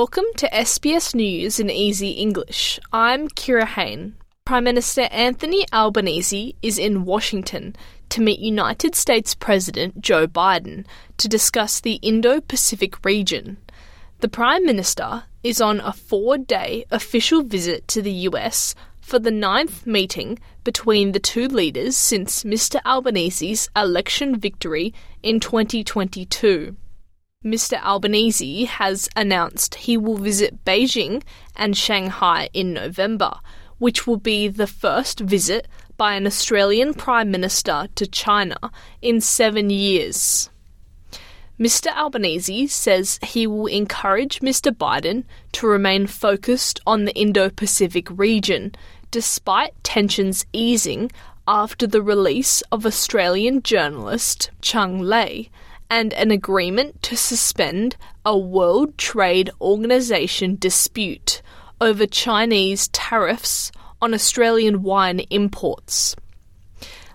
Welcome to SBS News in Easy English. I'm Kira Hain. Prime Minister Anthony Albanese is in Washington to meet United States President Joe Biden to discuss the Indo Pacific region. The Prime Minister is on a four day official visit to the US for the ninth meeting between the two leaders since Mr. Albanese's election victory in 2022. Mr. Albanese has announced he will visit Beijing and Shanghai in November, which will be the first visit by an Australian Prime Minister to China in seven years. Mr. Albanese says he will encourage Mr. Biden to remain focused on the Indo Pacific region, despite tensions easing after the release of Australian journalist Cheng Lei and an agreement to suspend a World Trade Organization dispute over Chinese tariffs on Australian wine imports.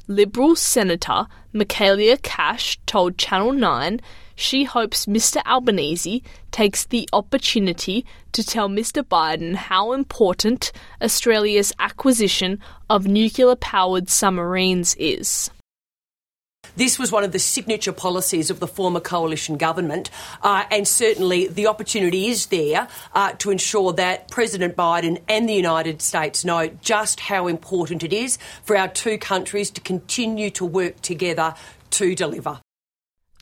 Liberal Senator Michaelia Cash told Channel 9 she hopes Mr. Albanese takes the opportunity to tell Mr. Biden how important Australia's acquisition of nuclear powered submarines is. This was one of the signature policies of the former coalition government, uh, and certainly the opportunity is there uh, to ensure that President Biden and the United States know just how important it is for our two countries to continue to work together to deliver.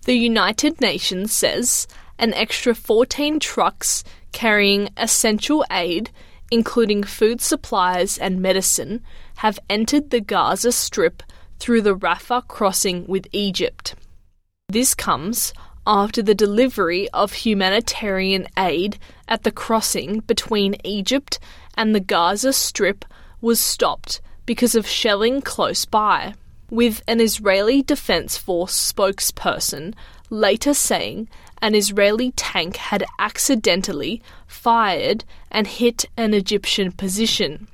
The United Nations says an extra 14 trucks carrying essential aid, including food supplies and medicine, have entered the Gaza Strip through the Rafah crossing with Egypt. This comes after the delivery of humanitarian aid at the crossing between Egypt and the Gaza Strip was stopped because of shelling close by, with an Israeli Defense Force spokesperson later saying an Israeli tank had accidentally fired and hit an Egyptian position.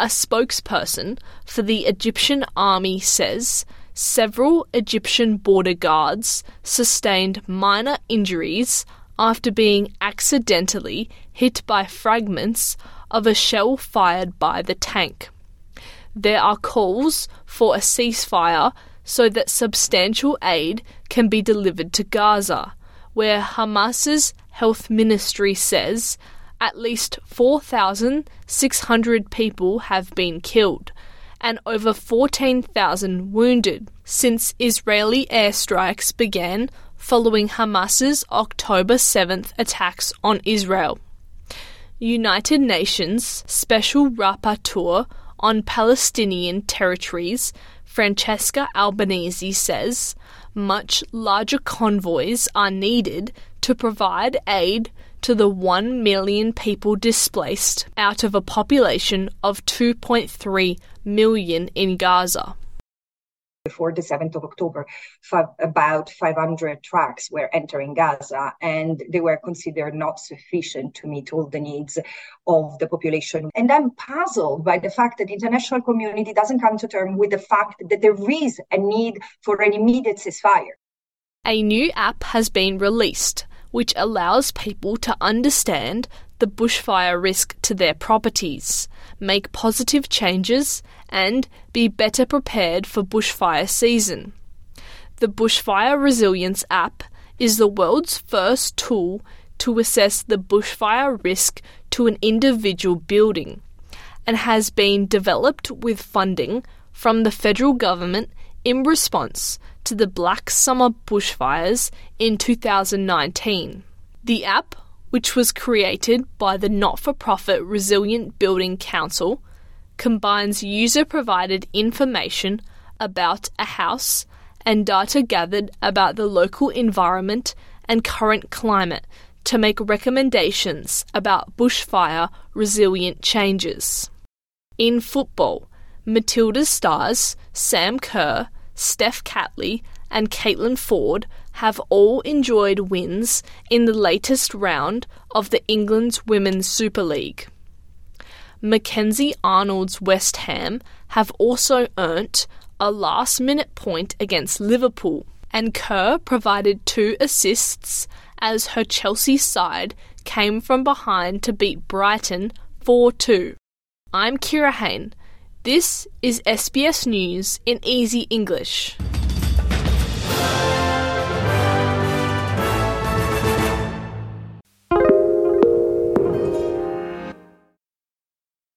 A spokesperson for the Egyptian army says several Egyptian border guards sustained minor injuries after being accidentally hit by fragments of a shell fired by the tank. There are calls for a ceasefire so that substantial aid can be delivered to Gaza, where Hamas's health ministry says at least 4,600 people have been killed and over 14,000 wounded since Israeli airstrikes began following Hamas's October 7th attacks on Israel. United Nations Special Rapporteur on Palestinian Territories, Francesca Albanese says much larger convoys are needed to provide aid to the 1 million people displaced out of a population of 2.3 million in Gaza. Before the 7th of October, about 500 trucks were entering Gaza, and they were considered not sufficient to meet all the needs of the population. And I'm puzzled by the fact that the international community doesn't come to terms with the fact that there is a need for an immediate ceasefire. A new app has been released which allows people to understand the bushfire risk to their properties, make positive changes, and be better prepared for bushfire season. The Bushfire Resilience app is the world's first tool to assess the bushfire risk to an individual building and has been developed with funding from the federal government in response to the Black Summer bushfires in 2019. The app, which was created by the not for profit Resilient Building Council, combines user provided information about a house and data gathered about the local environment and current climate to make recommendations about bushfire resilient changes. In football, Matilda's stars Sam Kerr Steph Catley, and Caitlin Foord have all enjoyed wins in the latest round of the England's Women's Super League. Mackenzie Arnold's West Ham have also earned a last minute point against Liverpool, and Kerr provided two assists as her Chelsea side came from behind to beat Brighton 4 2. I'm Kira Hain. This is SBS News in Easy English.